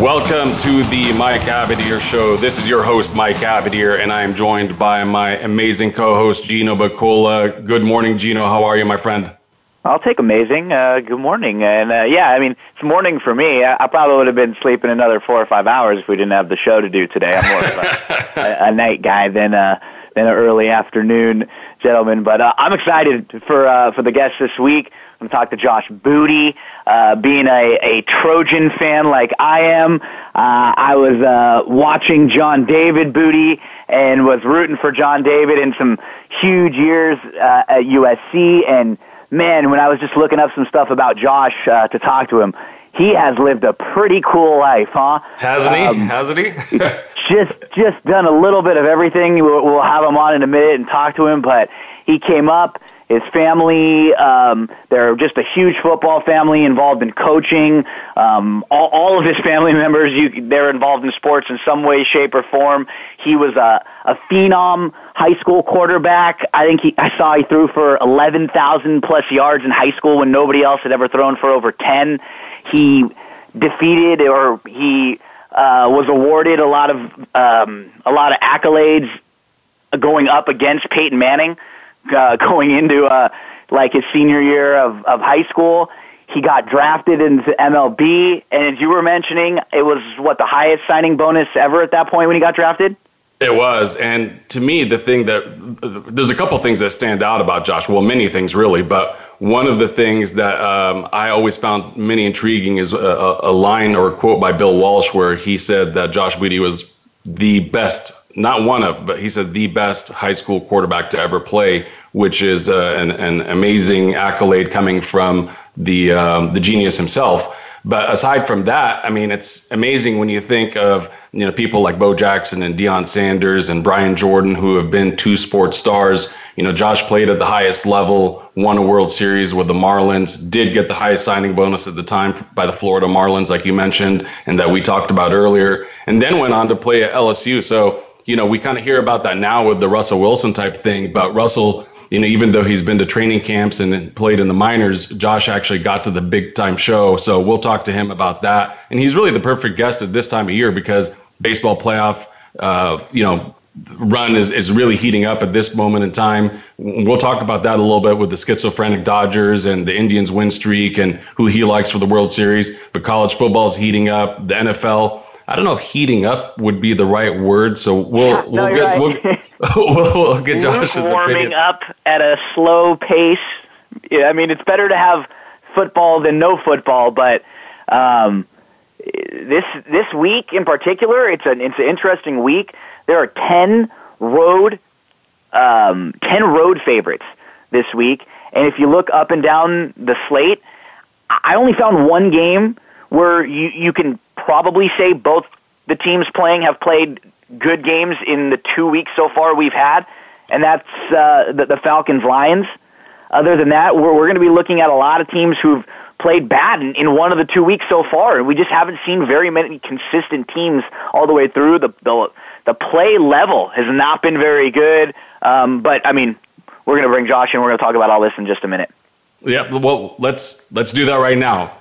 Welcome to the Mike Abadir Show. This is your host, Mike Abadir, and I am joined by my amazing co host, Gino Buccola. Good morning, Gino. How are you, my friend? I'll take amazing. Uh, good morning. And uh, yeah, I mean, it's morning for me. I, I, probably would have been sleeping another four or five hours if we didn't have the show to do today. I'm more of a, a, a night guy than, uh, than an early afternoon gentleman. But uh, I'm excited for, uh, for the guests this week. I'm going to talk to Josh Booty. Uh, being a, a Trojan fan like I am, uh, I was uh, watching John David Booty and was rooting for John David in some huge years uh, at USC. And man, when I was just looking up some stuff about Josh uh, to talk to him, he has lived a pretty cool life, huh? Hasn't he? Um, Hasn't he? just just done a little bit of everything. We'll, we'll have him on in a minute and talk to him, but he came up his family, um, they're just a huge football family involved in coaching. Um, all, all of his family members, you, they're involved in sports in some way, shape, or form. He was a, a phenom high school quarterback. I think he, I saw he threw for 11,000 plus yards in high school when nobody else had ever thrown for over 10. He defeated or he uh, was awarded a lot of um, a lot of accolades going up against Peyton Manning uh, going into uh, like his senior year of, of high school. He got drafted into MLB, and as you were mentioning, it was what the highest signing bonus ever at that point when he got drafted. It was, and to me, the thing that there's a couple things that stand out about Josh. Well, many things really, but one of the things that um, I always found many intriguing is a, a, line or a quote by Bill Walsh where he said that Josh Booty was the best not one of, but he said the best high school quarterback to ever play, which is uh, an, an amazing accolade coming from the um, the genius himself. But aside from that, I mean, it's amazing when you think of you know people like Bo Jackson and Deion Sanders and Brian Jordan who have been two sports stars. You know, Josh played at the highest level, won a World Series with the Marlins, did get the highest signing bonus at the time by the Florida Marlins, like you mentioned, and that we talked about earlier, and then went on to play at LSU. So you know, we kind of hear about that now with the Russell Wilson type thing, but Russell, you know, even though he's been to training camps and played in the minors, Josh actually got to the big time show. So we'll talk to him about that. And he's really the perfect guest at this time of year because baseball playoff, uh, you know, run is, is really heating up at this moment in time. We'll talk about that a little bit with the schizophrenic Dodgers and the Indians win streak and who he likes for the World Series. But college football is heating up. The NFL I don't know if heating up would be the right word. So we'll yeah, we'll, get, right. we'll, we'll, we'll get Josh's warming opinion. up at a slow pace. Yeah, I mean, it's better to have football than no football, but um, this this week in particular, it's an it's an interesting week. There are ten road um, ten road favorites this week, and if you look up and down the slate, I only found one game where you you can probably say both the teams playing have played good games in the two weeks so far we've had, and that's uh, the, the Falcons Lions. Other than that, we're, we're going to be looking at a lot of teams who've played bad in, in one of the two weeks so far, and we just haven't seen very many consistent teams all the way through. The the, the play level has not been very good, um, but I mean, we're going to bring Josh in. We're going to talk about all this in just a minute. Yeah, well, let's let's do that right now.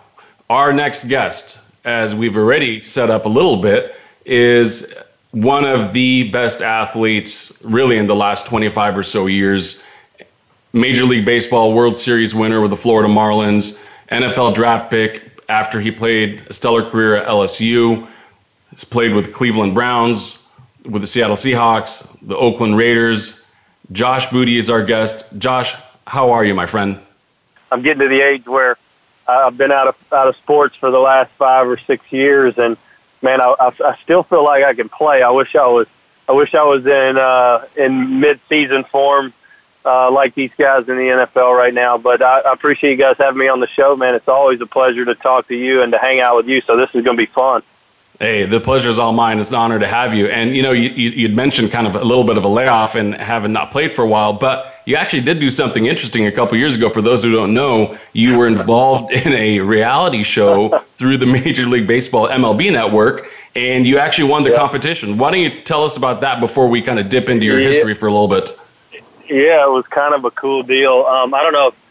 Our next guest as we've already set up a little bit, is one of the best athletes really in the last 25 or so years. Major League Baseball World Series winner with the Florida Marlins, NFL draft pick after he played a stellar career at LSU. He's played with the Cleveland Browns, with the Seattle Seahawks, the Oakland Raiders. Josh Booty is our guest. Josh, how are you, my friend? I'm getting to the age where I've been out of out of sports for the last five or six years, and man, I, I, I still feel like I can play. I wish I was. I wish I was in uh, in mid season form uh, like these guys in the NFL right now. But I, I appreciate you guys having me on the show, man. It's always a pleasure to talk to you and to hang out with you. So this is going to be fun. Hey, the pleasure is all mine. It's an honor to have you. And you know, you, you would mentioned kind of a little bit of a layoff and having not played for a while, but you actually did do something interesting a couple years ago. For those who don't know, you were involved in a reality show through the Major League Baseball MLB network, and you actually won the yeah. competition. Why don't you tell us about that before we kind of dip into your yeah. history for a little bit? Yeah, it was kind of a cool deal. Um, I don't know if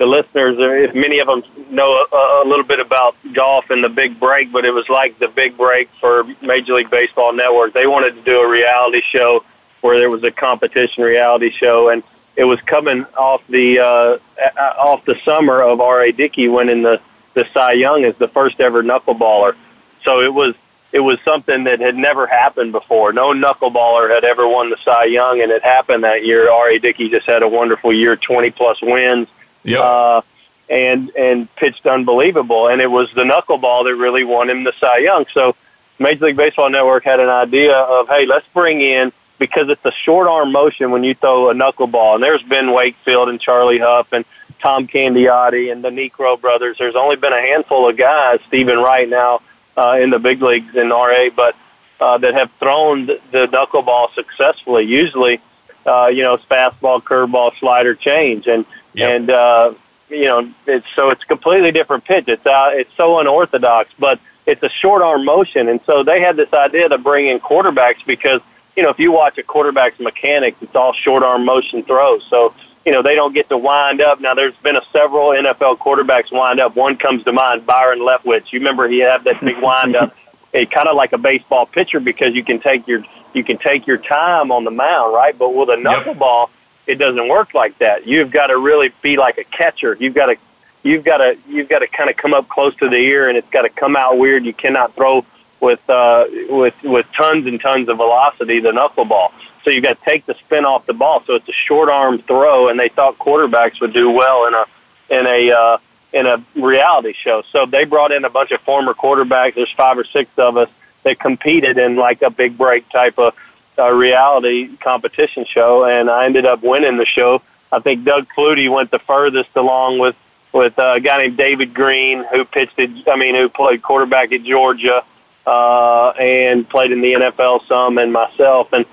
the listeners, if many of them know a, a little bit about golf and the big break, but it was like the big break for Major League Baseball Network. They wanted to do a reality show where there was a competition reality show, and it was coming off the uh, off the summer of R.A. Dickey winning the the Cy Young as the first ever knuckleballer. So it was it was something that had never happened before. No knuckleballer had ever won the Cy Young, and it happened that year. R.A. Dickey just had a wonderful year, 20 plus wins Yep. Uh, and and pitched unbelievable. And it was the knuckleball that really won him the Cy Young. So Major League Baseball Network had an idea of, hey, let's bring in because it's a short arm motion when you throw a knuckleball. And there's Ben Wakefield and Charlie Hough and Tom Candiotti and the Niekro brothers. There's only been a handful of guys, Steven Wright now uh, in the big leagues in RA, but uh, that have thrown the, the knuckleball successfully. Usually, uh, you know, it's fastball, curveball, slider, change, and Yep. And uh, you know, it's so it's a completely different pitch. It's uh, it's so unorthodox, but it's a short arm motion, and so they had this idea to bring in quarterbacks because you know if you watch a quarterback's mechanics, it's all short arm motion throws. So you know they don't get to wind up. Now there's been a several NFL quarterbacks wind up. One comes to mind, Byron Leftwich. You remember he had that big wind up. It kind of like a baseball pitcher because you can take your you can take your time on the mound, right? But with a knuckleball. Yep it doesn't work like that. You've got to really be like a catcher. You've got to you've got to you've got to kind of come up close to the ear, and it's got to come out weird. You cannot throw with uh, with with tons and tons of velocity the knuckleball. So you've got to take the spin off the ball. So it's a short arm throw, and they thought quarterbacks would do well in a in a uh, in a reality show. So they brought in a bunch of former quarterbacks. There's five or six of us that competed in like a big break type of a reality competition show, and I ended up winning the show. I think Doug Flutie went the furthest along with with a guy named David Greene who pitched it. I mean, who played quarterback at Georgia uh, and played in the NFL some, and myself, and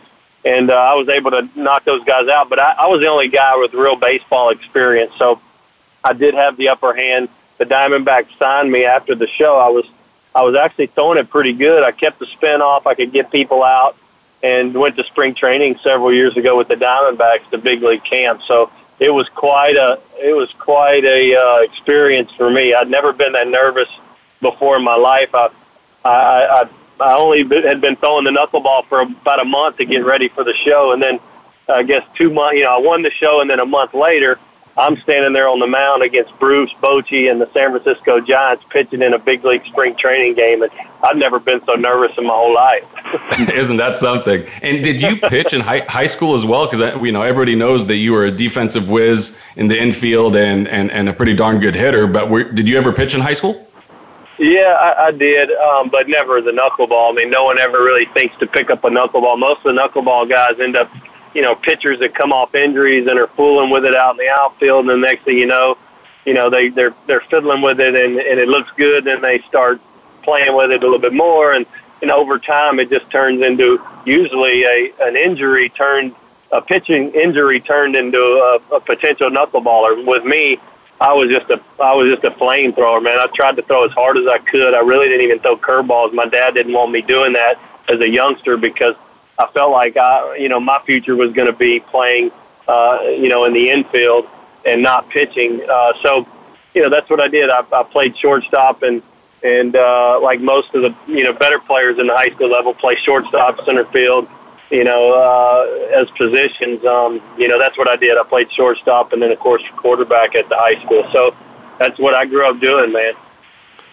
and uh, I was able to knock those guys out. But I, I was the only guy with real baseball experience, so I did have the upper hand. The Diamondbacks signed me after the show. I was I was actually throwing it pretty good. I kept the spin off. I could get people out and went to spring training several years ago with the Diamondbacks, the big league camp. So it was quite a it was quite a uh, experience for me. I'd never been that nervous before in my life. I I I, I only had been throwing the knuckleball for about a month to get ready for the show, and then I guess two months. You know, I won the show, and then a month later, I'm standing there on the mound against Bruce Bochy and the San Francisco Giants pitching in a big league spring training game, and I've never been so nervous in my whole life. Isn't that something? And did you pitch in high, high school as well? Because you know everybody knows that you were a defensive whiz in the infield and and, and a pretty darn good hitter. But were, did you ever pitch in high school? Yeah, I, I did, um, but never the knuckleball. I mean, no one ever really thinks to pick up a knuckleball. Most of the knuckleball guys end up you know, pitchers that come off injuries and are fooling with it out in the outfield, and the next thing you know, you know, they they're they're fiddling with it and and it looks good, and they start playing with it a little bit more, and and over time it just turns into usually a an injury turned a pitching injury turned into a, a potential knuckleballer. With me, I was just a I was just a flamethrower, man. I tried to throw as hard as I could. I really didn't even throw curveballs. My dad didn't want me doing that as a youngster because I felt like I, you know, my future was going to be playing, uh, you know, in the infield and not pitching. Uh, so, you know, that's what I did. I, I played shortstop and and uh, like most of the you know better players in the high school level, play shortstop, center field, you know, uh, as positions. Um, you know, that's what I did. I played shortstop and then of course quarterback at the high school. So that's what I grew up doing, man.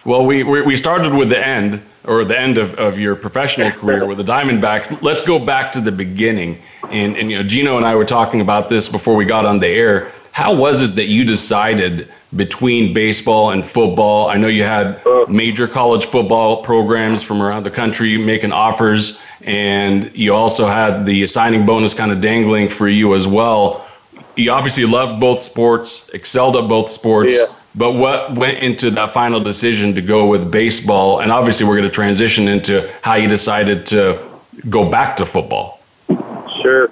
Well, we we started with the end or the end of, of your professional career with the Diamondbacks. Let's go back to the beginning. And, and you know, Gino and I were talking about this before we got on the air. How was it that you decided between baseball and football? I know you had uh. major college football programs from around the country making offers, and you also had the signing bonus kind of dangling for you as well. You obviously loved both sports, excelled at both sports. Yeah. But what went into that final decision to go with baseball? And obviously, we're going to transition into how you decided to go back to football. Sure.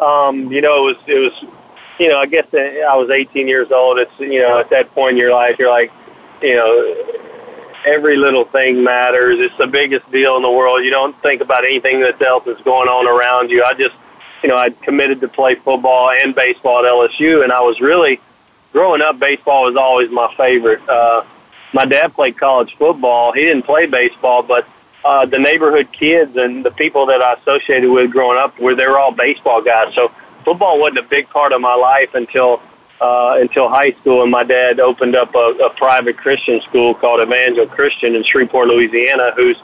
Um, you know, it was it was, you know, I guess I was 18 years old. It's you know, at that point in your life, you're like, you know, every little thing matters. It's the biggest deal in the world. You don't think about anything that else is going on around you. I just, you know, I'd committed to play football and baseball at LSU, and I was really growing up. Baseball was always my favorite. Uh, my dad played college football. He didn't play baseball, but uh, the neighborhood kids and the people that I associated with growing up were they were all baseball guys. So football wasn't a big part of my life until uh, until high school, and my dad opened up a, a private Christian school called Evangel Christian in Shreveport, Louisiana, who's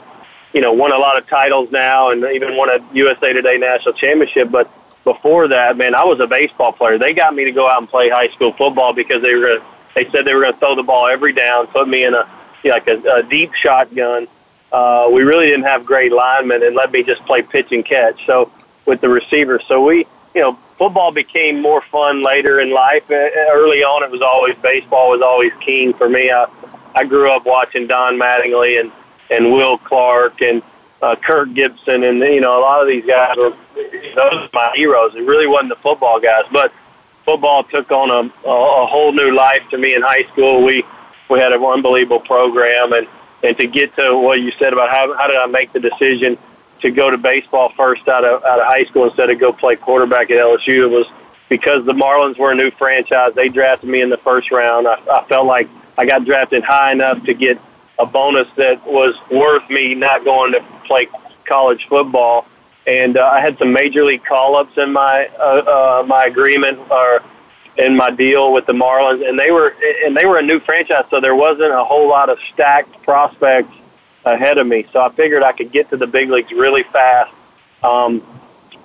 you know won a lot of titles now and even won a USA Today national championship. But before that, man, I was a baseball player. They got me to go out and play high school football because they were gonna, they said they were going to throw the ball every down, put me in a like a, a deep shotgun. Uh, we really didn't have great linemen and let me just play pitch and catch. So with the receivers, so we you know football became more fun later in life. Early on, it was always baseball was always king for me. I I grew up watching Don Mattingly and and Will Clark and uh, Kirk Gibson and you know a lot of these guys were those are my heroes. It really wasn't the football guys, but football took on a, a, whole new life to me in high school. We we had an unbelievable program and and to get to what you said about how how did I make the decision to go to baseball first out of out of high school instead of go play quarterback at LSU. It was because the Marlins were a new franchise. They drafted me in the first round. I, I felt like I got drafted high enough to get a bonus that was worth me not going to play college football. And uh, I had some major league call ups in my uh, uh, my agreement or in my deal with the Marlins, and they were and they were a new franchise, so there wasn't a whole lot of stacked prospects ahead of me. So I figured I could get to the big leagues really fast um,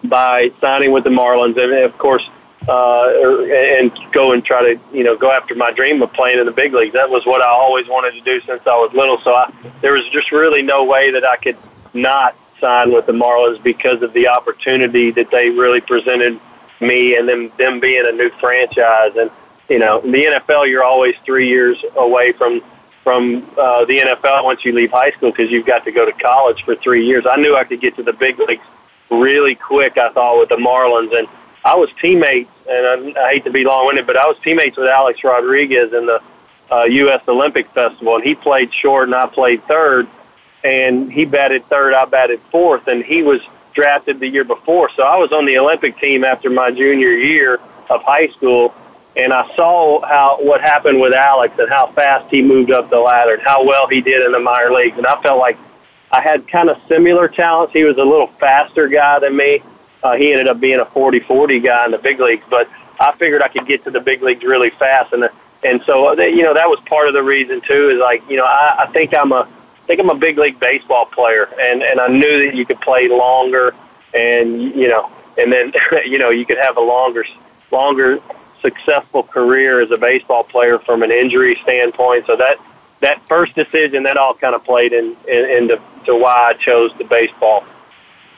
by signing with the Marlins, and of course, uh, and go and try to you know go after my dream of playing in the big leagues. That was what I always wanted to do since I was little. So I, there was just really no way that I could not sign with the Marlins because of the opportunity that they really presented me, and them them being a new franchise. And you know, in the NFL, you're always three years away from from uh, the NFL once you leave high school because you've got to go to college for three years. I knew I could get to the big leagues really quick. I thought with the Marlins, and I was teammates, and I, I hate to be long-winded, but I was teammates with Alex Rodriguez in the uh, U.S. Olympic Festival, and he played short and I played third, and he batted third, I batted fourth, and he was drafted the year before, so I was on the Olympic team after my junior year of high school and I saw how what happened with Alex and how fast he moved up the ladder and how well he did in the minor leagues. And I felt like I had kind of similar talents. He was a little faster guy than me. Uh, he ended up being a 40-40 guy in the big leagues, but I figured I could get to the big leagues really fast. And and so uh, you know that was part of the reason too. Is like you know I, I think I'm a I think I'm a big league baseball player, and and I knew that you could play longer, and you know, and then you know you could have a longer longer successful career as a baseball player from an injury standpoint. So that that first decision, that all kind of played in, in into to why I chose the baseball.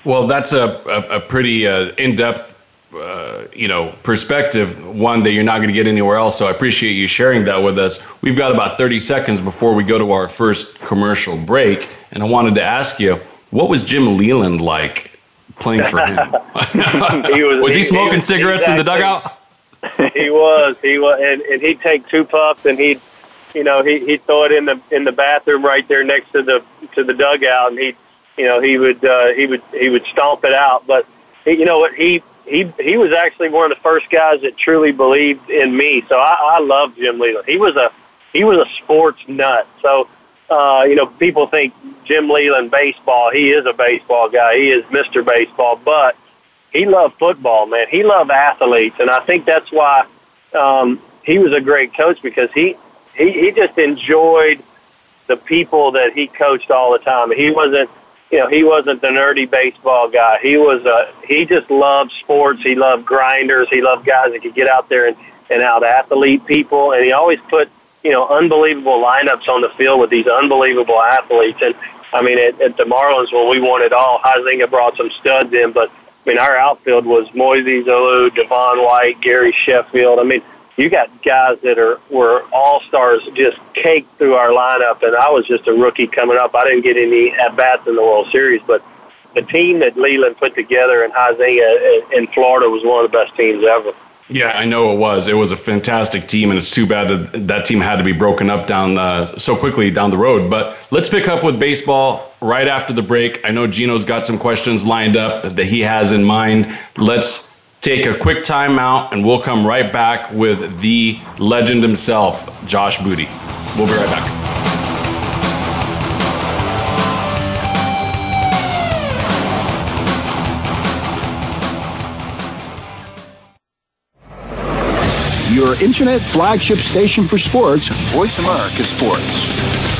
Well, that's a a, a pretty uh, in depth. Uh, you know, perspective, one that you're not going to get anywhere else. So I appreciate you sharing that with us. We've got about 30 seconds before we go to our first commercial break. And I wanted to ask you, what was Jim Leyland like playing for him? he was, was he, he smoking he cigarettes exactly. in the dugout? he was. He was, and, and he'd take two puffs, and he'd, you know, he he'd throw it in the in the bathroom right there next to the to the dugout, and he, you know, he would uh, he would he would stomp it out. But he, you know what he he he was actually one of the first guys that truly believed in me. So I, I love Jim Leyland. He was a he was a sports nut. So uh, you know, people think Jim Leyland baseball. He is a baseball guy. He is Mr. Baseball, but he loved football, man. He loved athletes, and I think that's why um, he was a great coach because he he he just enjoyed the people that he coached all the time. He wasn't you know he wasn't the nerdy baseball guy. He was a he just loved sports. He loved grinders. He loved guys that could get out there and and out athlete people, and he always put you know unbelievable lineups on the field with these unbelievable athletes. And I mean, at, at the Marlins when we won it all, Huizenga brought some studs in, but I mean, our outfield was Moises Alou, Devon White, Gary Sheffield. I mean, you got guys that are were all stars just caked through our lineup, and I was just a rookie coming up. I didn't get any at bats in the World Series, but the team that Leyland put together in Huizenga in Florida was one of the best teams ever. Yeah, I know it was. It was a fantastic team, and it's too bad that that team had to be broken up down uh, so quickly down the road. But let's pick up with baseball right after the break. I know Gino's got some questions lined up that he has in mind. Let's take a quick timeout, and we'll come right back with the legend himself, Josh Booty. We'll be right back. Your internet flagship station for sports, Voice America Sports.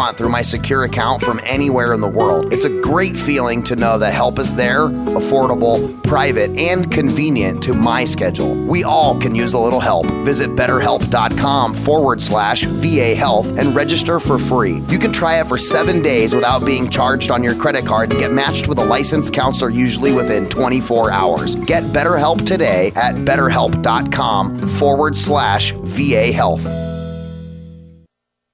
want through my secure account from anywhere in the world. It's a great feeling to know that help is there, affordable, private, and convenient to my schedule. We all can use a little help. Visit betterhelp.com forward slash VA health and register for free. You can try it for seven days without being charged on your credit card and get matched with a licensed counselor usually within 24 hours. Get BetterHelp today at betterhelp.com forward slash VA health.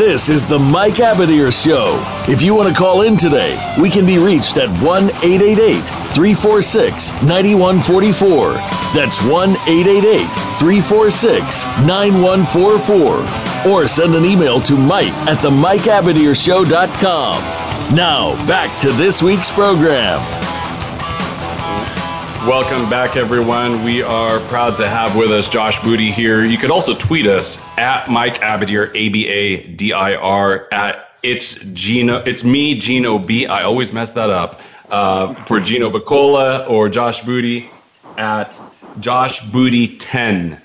This is the Mike Abadir Show. If you want to call in today, we can be reached at 1 888 346 9144. That's 1 888 346 9144. Or send an email to Mike at the MikeAbadirshow.com. Now, back to this week's program. Welcome back, everyone. We are proud to have with us Josh Booty here. You could also tweet us at Mike Abadir, A B A D I R, at it's Gino, it's me, Gino B. I always mess that up. Uh, for Gino Buccola or Josh Booty at Josh Booty 10.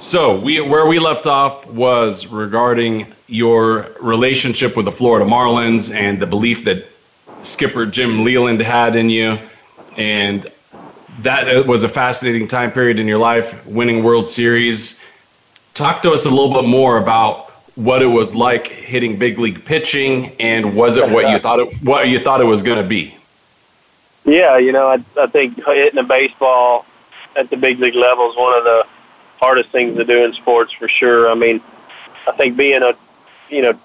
So we where we left off was regarding your relationship with the Florida Marlins and the belief that skipper Jim Leyland had in you. And that was a fascinating time period in your life, winning World Series. Talk to us a little bit more about what it was like hitting big league pitching, and was it what you thought it what you thought it was going to be? Yeah, you know, I, I think hitting a baseball at the big league level is one of the hardest things to do in sports for sure. I mean, I think being a, you know,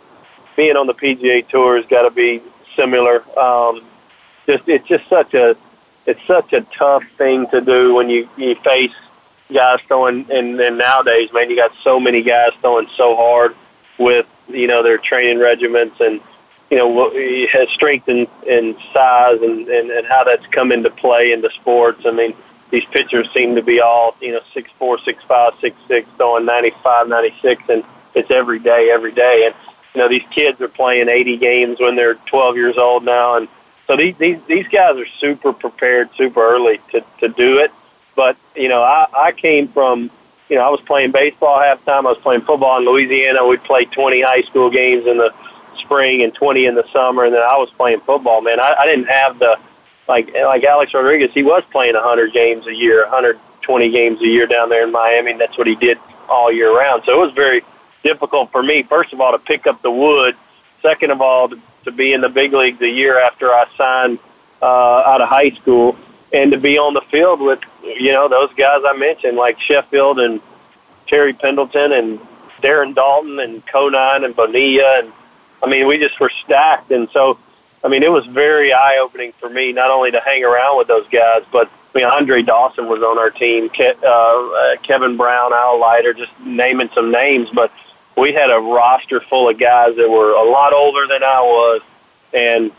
being on the PGA Tour has got to be similar. Um, just it's just such a it's such a tough thing to do when you you face guys throwing and, and nowadays man you got so many guys throwing so hard with you know their training regiments and you know has strength and, and size and, and and how that's come into play into sports. I mean these pitchers seem to be all you know six four six five six six throwing ninety five ninety six and it's every day every day. And you know these kids are playing eighty games when they're twelve years old now and so these these these guys are super prepared, super early to to do it. But you know, I I came from you know I was playing baseball half time. I was playing football in Louisiana. We'd play 20 high school games in the spring and 20 in the summer, and then I was playing football. Man, I, I didn't have the like like Alex Rodriguez. He was playing 100 games a year, 120 games a year down there in Miami. And that's what he did all year round. So it was very difficult for me. First of all, to pick up the wood. Second of all, to, to be in the big leagues a year after I signed uh, out of high school, and to be on the field with you know those guys I mentioned like Sheffield and Terry Pendleton and Darren Daulton and Conine and Bonilla and I mean we just were stacked. And so I mean it was very eye opening for me not only to hang around with those guys but I mean Andre Dawson was on our team Ke- uh, Kevin Brown Al Leiter just naming some names. But we had a roster full of guys that were a lot older than I was and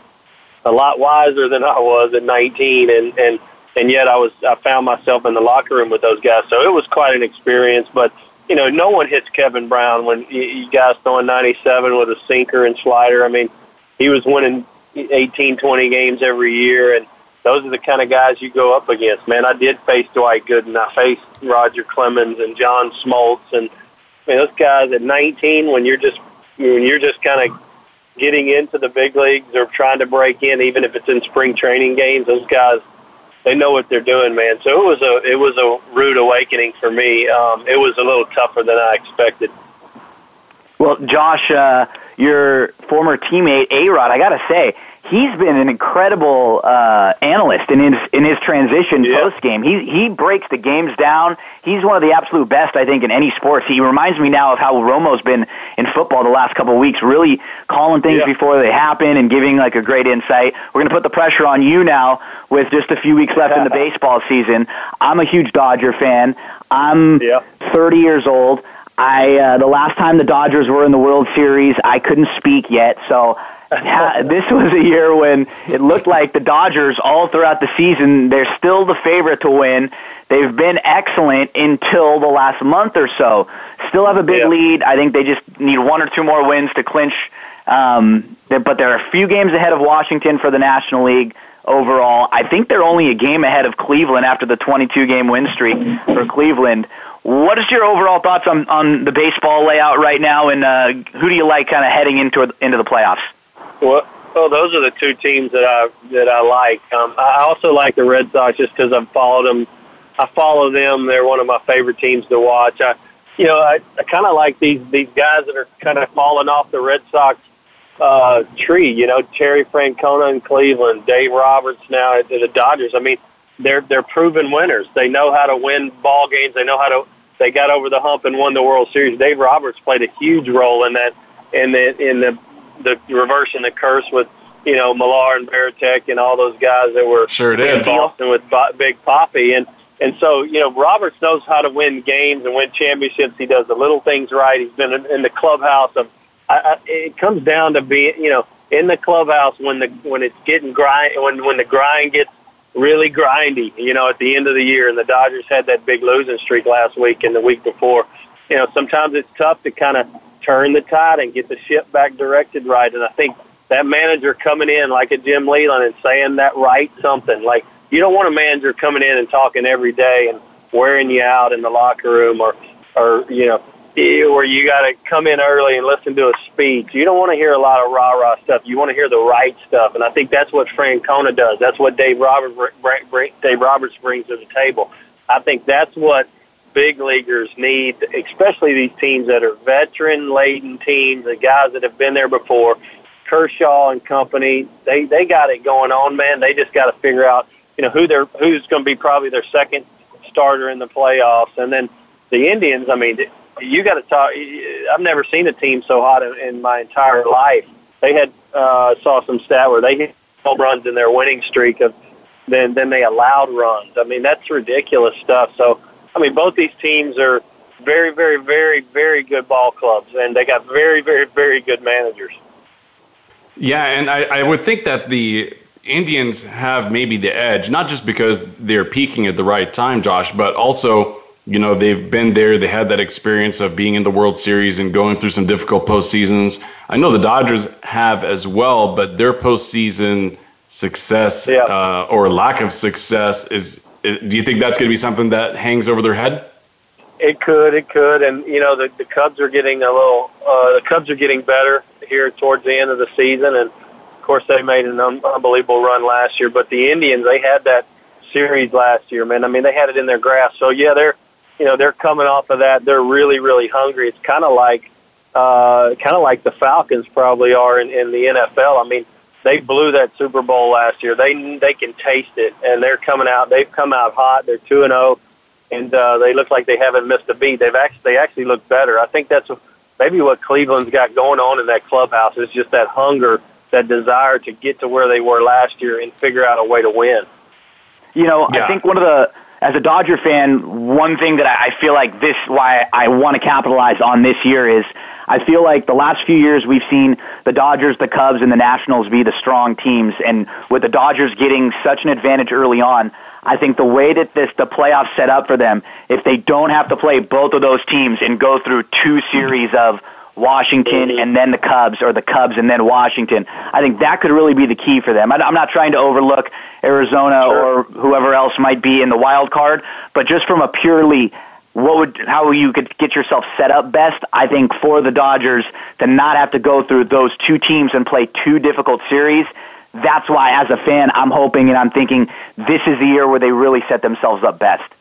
a lot wiser than I was at 19 and and and yet I was I found myself in the locker room with those guys so it was quite an experience but you know, no one hits Kevin Brown when you, guys throwing 97 with a sinker and slider. I mean, he was winning 18, 20 games every year, and those are the kind of guys you go up against. Man, I did face Dwight Gooden. I faced Roger Clemens and John Smoltz, and I mean, those guys at 19, when you're just when you're just kind of getting into the big leagues or trying to break in, even if it's in spring training games, those guys they know what they're doing, man. So it was a it was a rude awakening for me. Um, it was a little tougher than I expected. Well, Josh, uh, your former teammate A Rod, I got to say, he's been an incredible uh, analyst in his in his transition Yeah. post game. He he breaks the games down. He's one of the absolute best, I think, in any sports. He reminds me now of how Romo's been in football the last couple of weeks, really calling things Yeah. before they happen and giving like a great insight. We're going to put the pressure on you now with just a few weeks left in the baseball season. I'm a huge Dodger fan. I'm Yeah. 30 years old. I uh, the last time the Dodgers were in the World Series, I couldn't speak yet, so this was a year when it looked like the Dodgers all throughout the season they're still the favorite to win. They've been excellent until the last month or so. Still have a big Yeah. lead. I think they just need one or two more wins to clinch. Um, but they're a few games ahead of Washington for the National League overall. I think they're only a game ahead of Cleveland after the 22 game win streak for Cleveland. What is your overall thoughts on, on the baseball layout right now, and uh, who do you like kind of heading into into the playoffs? Well, well, those are the two teams that I that I like. Um, I also like the Red Sox just because I've followed them. I follow them. They're one of my favorite teams to watch. I, you know, I, I kind of like these these guys that are kind of falling off the Red Sox uh, tree. You know, Terry Francona in Cleveland, Dave Roberts now at the Dodgers. I mean, they're they're proven winners. They know how to win ball games. They know how to. They got over the hump and won the World Series. Dave Roberts played a huge role in that in the in the the reversing the curse with you know Millar and Varitek and all those guys that were Sure in did. Boston with Big Papi and and so you know Roberts knows how to win games and win championships. He does the little things right. He's been in, in the clubhouse of. I, I, it comes down to being you know in the clubhouse when the when it's getting grind when when the grind gets really grindy. You know at the end of the year and the Dodgers had that big losing streak last week and the week before. You know sometimes it's tough to kind of turn the tide and get the ship back directed right. And I think that manager coming in like a Jim Leyland and saying that right something like you don't want a manager coming in and talking every day and wearing you out in the locker room or or you know where you got to come in early and listen to a speech. You don't want to hear a lot of rah rah stuff. You want to hear the right stuff, and I think that's what Francona does. That's what Dave Roberts Dave Roberts brings to the table. I think that's what big leaguers need, especially these teams that are veteran laden teams, the guys that have been there before. Kershaw and company, they they got it going on, man. They just got to figure out, you know, who they're who's going to be probably their second starter in the playoffs, and then the Indians. I mean, you got to talk. I've never seen a team so hot in, my entire life. They had uh, saw some stat where they hit home runs in their winning streak of then then they allowed runs. I mean, that's ridiculous stuff. So, I mean, both these teams are very, very, very, very good ball clubs, and they got very, very, very good managers. Yeah, and I, I would think that the Indians have maybe the edge, not just because they're peaking at the right time, Josh, but also, you know, they've been there. They had that experience of being in the World Series and going through some difficult postseasons. I know the Dodgers have as well, but their postseason success Yeah. uh, or lack of success is, is. Do you think that's going to be something that hangs over their head? it could, it could, and you know the the Cubs are getting a little. Uh, the Cubs are getting better here towards the end of the season, and of course they made an un- unbelievable run last year. But the Indians, they had that series last year, man. I mean, they had it in their grasp. So yeah, they're you know they're coming off of that. They're really, really hungry. It's kind of like uh, kind of like the Falcons probably are in, in the NFL. I mean, they blew that Super Bowl last year. They they can taste it, and they're coming out. They've come out hot. They're two and zero, and uh, they look like they haven't missed a beat. They've actually they actually look better. I think that's maybe what Cleveland's got going on in that clubhouse is just that hunger, that desire to get to where they were last year and figure out a way to win. You know, yeah. I think one of the as a Dodger fan, one thing that I feel like this why I want to capitalize on this year is I feel like the last few years we've seen the Dodgers, the Cubs, and the Nationals be the strong teams, and with the Dodgers getting such an advantage early on, I think the way that this the playoffs set up for them, if they don't have to play both of those teams and go through two series of Washington mm-hmm. and then the Cubs, or the Cubs and then Washington. I think that could really be the key for them. I'm not trying to overlook Arizona sure. or whoever else might be in the wild card, but just from a purely what would how you could get yourself set up best, I think for the Dodgers to not have to go through those two teams and play two difficult series. That's why, as a fan, I'm hoping and I'm thinking this is the year where they really set themselves up best.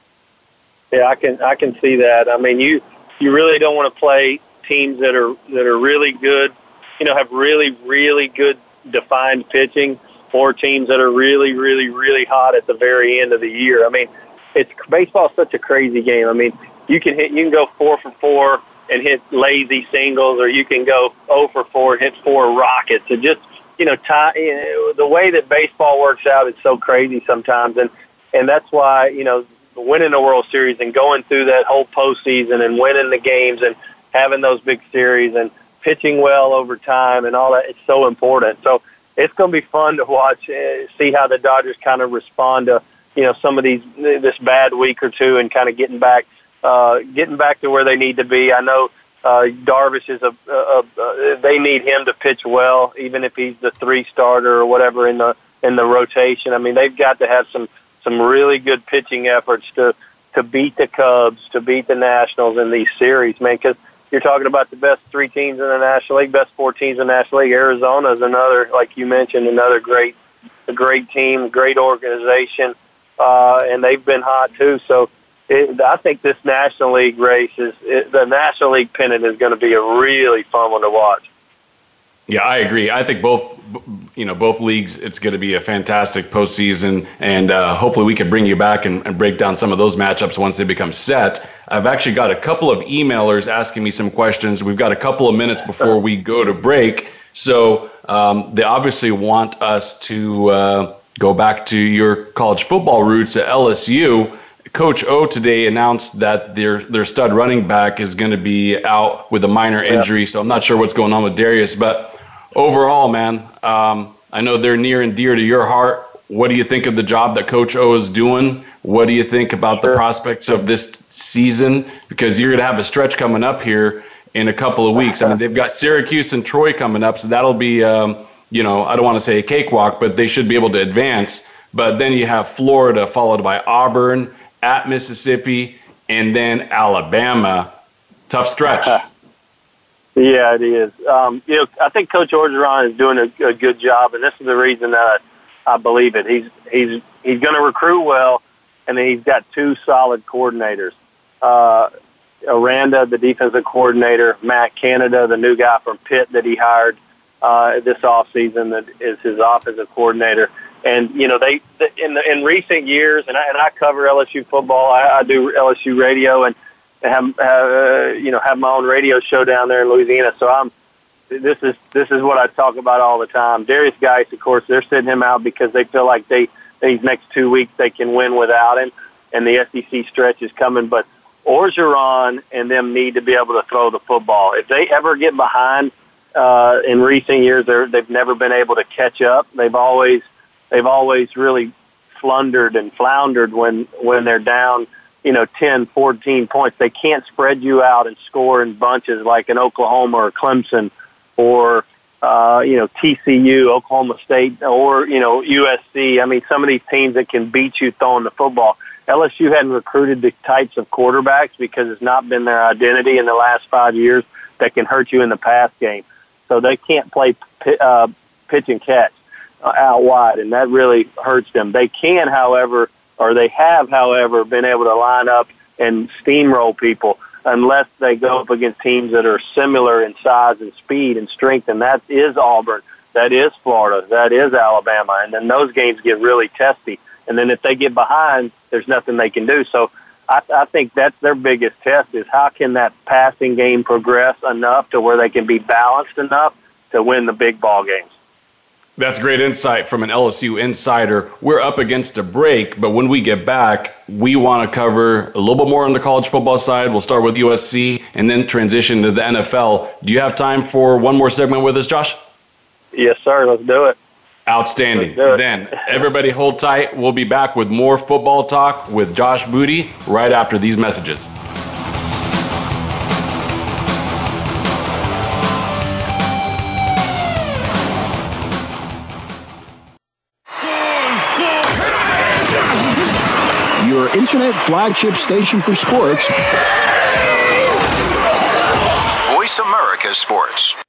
Yeah, I can I can see that. I mean, you you really don't want to play teams that are that are really good, you know, have really really good defined pitching, or teams that are really really really hot at the very end of the year. I mean, it's baseball is such a crazy game. I mean, you can hit you can go four for four and hit lazy singles, or you can go zero for four and hit four rockets. It just you know, tie, you know, the way that baseball works out is so crazy sometimes, and and that's why you know winning the World Series and going through that whole postseason and winning the games and having those big series and pitching well over time and all that. It's so important. So it's going to be fun to watch, uh, see how the Dodgers kind of respond to you know some of these this bad week or two and kind of getting back uh, getting back to where they need to be. I know uh, Darvish is a, a, a they need him to pitch well, even if he's the three starter or whatever in the in the rotation. I mean, they've got to have some some really good pitching efforts to to beat the Cubs, to beat the Nationals in these series, man. Because you're talking about the best three teams in the National League, best four teams in the National League. Arizona is another, like you mentioned, another great, a great team, great organization, uh, and they've been hot too. So it, I think this National League race is it, the National League pennant is going to be a really fun one to watch. Yeah, I agree. I think both, you know, both leagues. It's going to be a fantastic postseason, and uh, hopefully we can bring you back and, and, break down some of those matchups once they become set. I've actually got a couple of emailers asking me some questions. We've got a couple of minutes before we go to break, so um, they obviously want us to uh, go back to your college football roots at LSU. Coach O today announced that their their stud running back is going to be out with a minor injury, so I'm not sure what's going on with Derrius, but overall, man, um, I know they're near and dear to your heart. What do you think of the job that Coach O is doing? What do you think about sure. the prospects of this season? Because you're going to have a stretch coming up here in a couple of weeks. I mean, they've got Syracuse and Troy coming up, so that'll be, um, you know, I don't want to say a cakewalk, but they should be able to advance. But then you have Florida, followed by Auburn, at Mississippi, and then Alabama. Tough stretch. Yeah, it is. Um, you know, I think Coach Orgeron is doing a, a good job, and this is the reason that I, I believe it. He's he's he's going to recruit well, and he's got two solid coordinators. Uh, Aranda, the defensive coordinator, Matt Canada, the new guy from Pitt that he hired uh, this offseason that is his offensive coordinator. And you know they in the, in recent years, and I, and I cover LSU football. I, I do LSU radio, and have, have uh, you know have my own radio show down there in Louisiana. So I'm this is this is what I talk about all the time. Derrius Guice, of course, they're sitting him out because they feel like they these next two weeks they can win without him, and the SEC stretch is coming. But Orgeron and them need to be able to throw the football. If they ever get behind uh, in recent years, they've never been able to catch up. They've always they've always really flundered and floundered when when they're down you know, 10, 14 points. They can't spread you out and score in bunches like in Oklahoma or Clemson or, uh, you know, TCU, Oklahoma State, or, you know, USC. I mean, some of these teams that can beat you throwing the football. LSU hadn't recruited the types of quarterbacks because it's not been their identity in the last five years that can hurt you in the pass game. So they can't play uh, pitch and catch uh, out wide, and that really hurts them. They can, however, or they have, however, been able to line up and steamroll people unless they go up against teams that are similar in size and speed and strength, and that is Auburn, that is Florida, that is Alabama, and then those games get really testy. And then if they get behind, there's nothing they can do. So I, I think that's their biggest test is how can that passing game progress enough to where they can be balanced enough to win the big ball games. That's great insight from an LSU insider. We're up against a break, but when we get back, we want to cover a little bit more on the college football side. We'll start with USC and then transition to the NFL. Do you have time for one more segment with us, Josh? Yes, sir. Let's do it. Outstanding. Then, everybody hold tight. We'll be back with more football talk with Josh Booty right after these messages. Your internet flagship station for sports. Voice America Sports.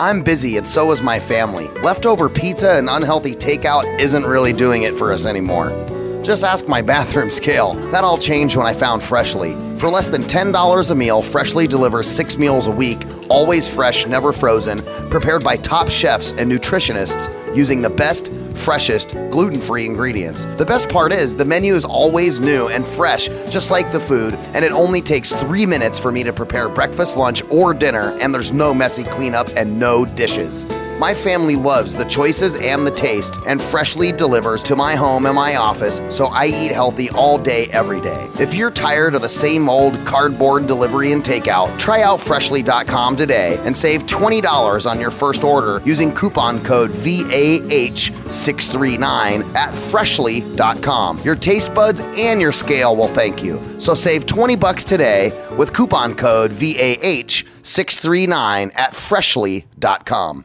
I'm busy and so is my family. Leftover pizza and unhealthy takeout isn't really doing it for us anymore. Just ask my bathroom scale. That all changed when I found Freshly. For less than $10 a meal, Freshly delivers six meals a week, always fresh, never frozen, prepared by top chefs and nutritionists using the best, freshest, gluten free ingredients. The best part is the menu is always new and fresh, just like the food, and it only takes three minutes for me to prepare breakfast, lunch, or dinner, and there's no messy cleanup and no dishes. My family loves the choices and the taste, and Freshly delivers to my home and my office, so I eat healthy all day, every day. If you're tired of the same old cardboard delivery and takeout, try out Freshly.com today and save $20 on your first order using coupon code VAH639 at Freshly.com. Your taste buds and your scale will thank you. So save 20 bucks today with coupon code VAH639 at Freshly.com.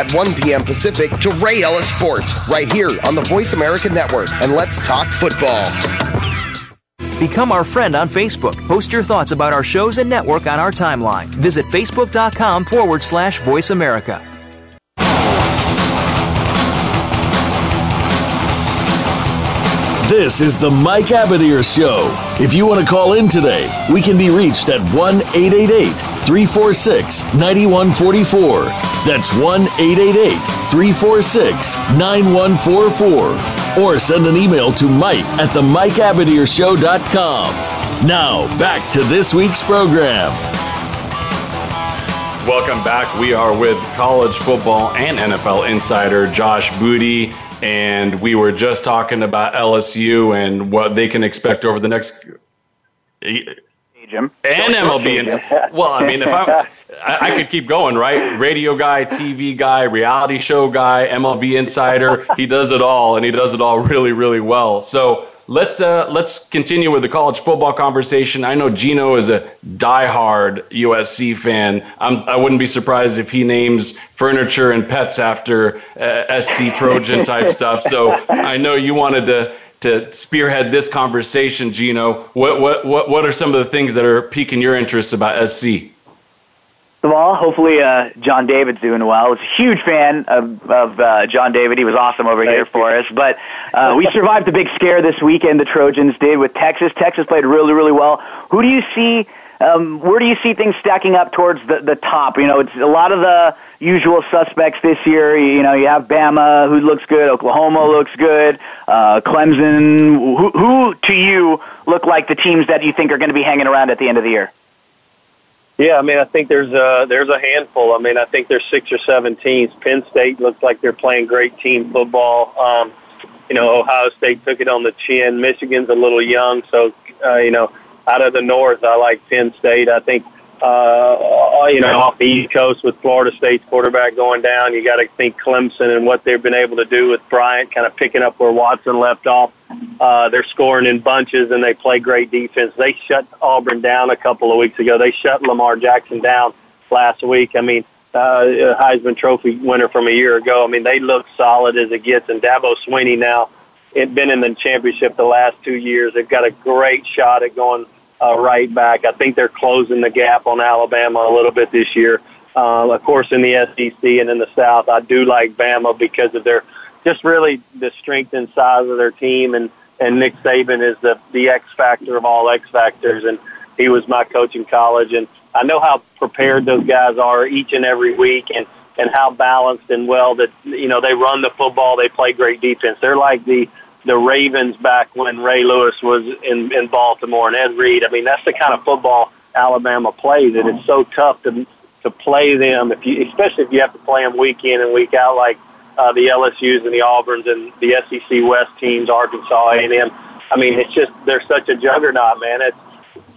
at 1 p.m. Pacific to Ray Ellis Sports right here on the Voice America Network. And let's talk football. Become our friend on Facebook. Post your thoughts about our shows and network on our timeline. Visit facebook.com forward slash voice America. This is the Mike Abadir Show. If you want to call in today, we can be reached at 1 888 346 9144. That's 1 888 346 9144. Or send an email to Mike at the Mike MikeAbadirshow.com. Now, back to this week's program. Welcome back. We are with college football and NFL insider Josh Booty and we were just talking about LSU and what they can expect over the next Jim. and MLB. And, well, I mean, if I, I, I could keep going, right? Radio guy, TV guy, reality show guy, MLB insider. He does it all, and he does it all really, really well. So let's uh, let's continue with the college football conversation. I know Gino is a diehard USC fan. I'm, I would not be surprised if he names furniture and pets after uh, SC Trojan type stuff. So I know you wanted to to spearhead this conversation, Gino. What what what what are some of the things that are piquing your interest about SC? All, hopefully uh, John David's doing well. I was a huge fan of, of uh, John David. He was awesome over Thank here for us. But uh, we survived the big scare this weekend. The Trojans did with Texas. Texas played really, really well. Who do you see? Um, where do you see things stacking up towards the, the top? You know, it's a lot of the usual suspects this year. You know, you have Bama, who looks good. Oklahoma looks good. Uh, Clemson. Who, who to you look like the teams that you think are going to be hanging around at the end of the year? Yeah, I mean, I think there's a there's a handful. I mean, I think there's six or seven teams. Penn State looks like they're playing great team football. Um, you know, Ohio State took it on the chin. Michigan's a little young, so uh, you know, out of the North, I like Penn State. I think uh, you know, off the East Coast with Florida State's quarterback going down, you got to think Clemson and what they've been able to do with Bryant, kind of picking up where Watson left off. Uh, they're scoring in bunches and they play great defense. They shut Auburn down a couple of weeks ago. They shut Lamar Jackson down last week. I mean, uh, Heisman Trophy winner from a year ago. I mean, they look solid as it gets. And Dabo Swinney now, it been in the championship the last two years. They've got a great shot at going uh, right back. I think they're closing the gap on Alabama a little bit this year. Uh, of course, in the SEC and in the South, I do like Bama because of their just really the strength and size of their team, and and Nick Saban is the the X factor of all X factors, and he was my coach in college, and I know how prepared those guys are each and every week, and and how balanced and well that you know they run the football, they play great defense. They're like the the Ravens back when Ray Lewis was in in Baltimore and Ed Reed. I mean, that's the kind of football Alabama plays, and it's so tough to to play them if you, especially if you have to play them week in and week out, like uh, the LSU's and the Auburns and the SEC West teams, Arkansas, A and M. I mean, it's just they're such a juggernaut, man. It's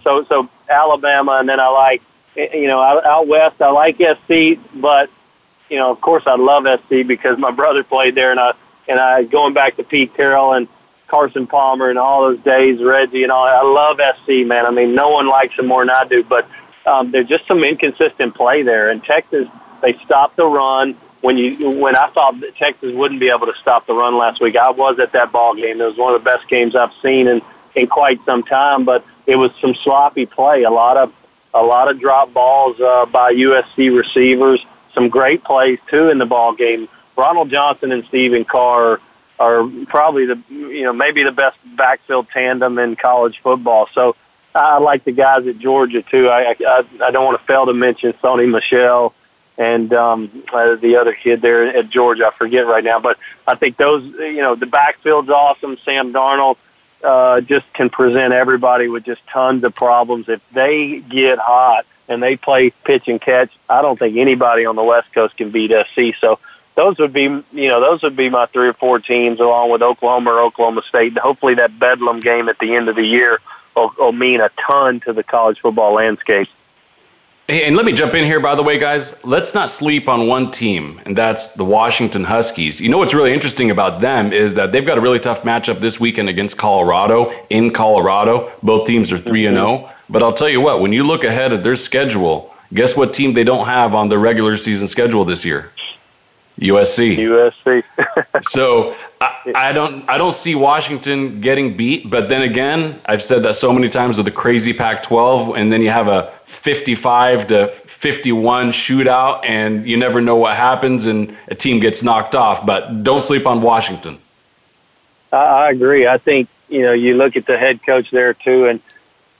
so so Alabama, and then I like you know out, out west I like SC, but you know of course I love SC because my brother played there, and I and I going back to Pete Carroll and Carson Palmer and all those days, Reggie and all. I love SC, man. I mean, no one likes them more than I do, but um, there's just some inconsistent play there. And Texas, they stopped the run when you when I thought that Texas wouldn't be able to stop the run last week. I was at that ball game. It was one of the best games I've seen in in quite some time. But it was some sloppy play. A lot of a lot of drop balls uh, by USC receivers. Some great plays too in the ball game. Ronald Johnson and Stephen Carr are probably the you know maybe the best backfield tandem in college football. So I like the guys at Georgia too. I I, I don't want to fail to mention Sony Michel and um, uh, the other kid there at Georgia. I forget right now, but I think those you know the backfield's awesome. Sam Darnold uh, just can present everybody with just tons of problems if they get hot and they play pitch and catch. I don't think anybody on the West Coast can beat SC. So those would be you know those would be my three or four teams along with Oklahoma or Oklahoma State. And Hopefully that Bedlam game at the end of the year will, will mean a ton to the college football landscape. Hey, and let me jump in here, by the way, guys. Let's not sleep on one team, and that's the Washington Huskies. You know what's really interesting about them is that they've got a really tough matchup this weekend against Colorado in Colorado. Both teams are 3 and 0. But I'll tell you what, when you look ahead at their schedule, guess what team they don't have on their regular season schedule this year? USC. USC. so I, I, don't I don't see Washington getting beat, but then again, I've said that so many times with the crazy Pac-12, and then you have a 55 to 51 shootout, and you never know what happens, and a team gets knocked off. But don't sleep on Washington. I, I agree. I think you know you look at the head coach there too, and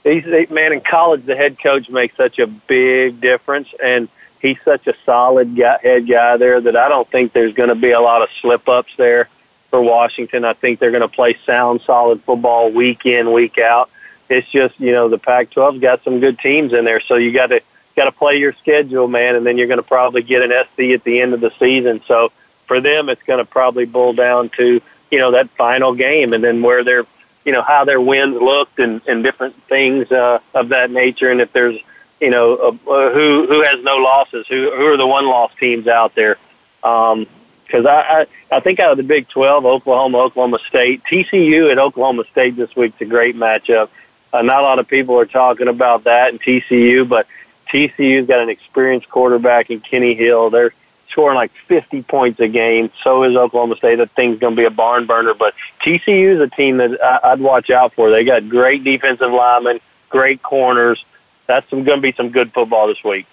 he's man in college the head coach makes such a big difference, and he's such a solid guy, head guy there that I don't think there's going to be a lot of slip ups there for Washington. I think they're going to play sound, solid football week in, week out. It's just you know the Pac-12's got some good teams in there, so you got to got to play your schedule, man, and then you're going to probably get an SC at the end of the season. So for them, it's going to probably boil down to you know that final game, and then where their you know how their wins looked and and different things uh, of that nature, and if there's you know, uh, uh, who who has no losses? Who who are the one loss teams out there? Because um, I, I I think out of the Big Twelve, Oklahoma, Oklahoma State, TCU at Oklahoma State this week's a great matchup. Uh, not a lot of people are talking about that in TCU, but TCU's got an experienced quarterback in Kenny Hill. They're scoring like 50 points a game. So is Oklahoma State. That thing's going to be a barn burner. But TCU is a team that I'd watch out for. They got great defensive linemen, great corners that's going to be some good football this week.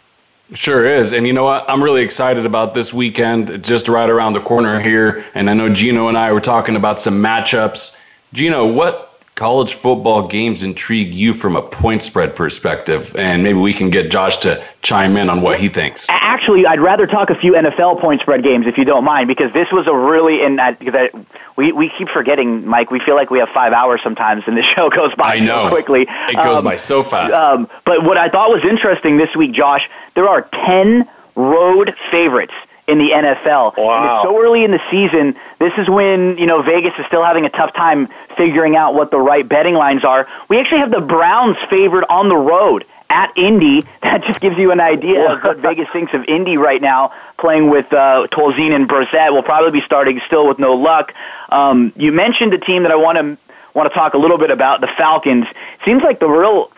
Sure is. And you know what? I'm really excited about this weekend. It's just right around the corner here. And I know Gino and I were talking about some matchups. Gino, what college football games intrigue you from a point spread perspective? And maybe we can get Josh to chime in on what he thinks. Actually, I'd rather talk a few NFL point spread games if you don't mind, because this was a really and that we we keep forgetting, Mike. We feel like we have five hours sometimes, and the show goes by I know. so quickly. It goes um, by so fast. Um, but what I thought was interesting this week, Josh, there are ten road favorites in the NFL. Wow. And it's so early in the season This is when, you know, Vegas is still having a tough time figuring out what the right betting lines are. We actually have the Browns favored on the road at Indy. That just gives you an idea of what Vegas thinks of Indy right now, playing with uh, Tolzien and Brissett. Will probably be starting still with no luck. Um, you mentioned a team that I want to want to talk a little bit about, the Falcons. Seems like the real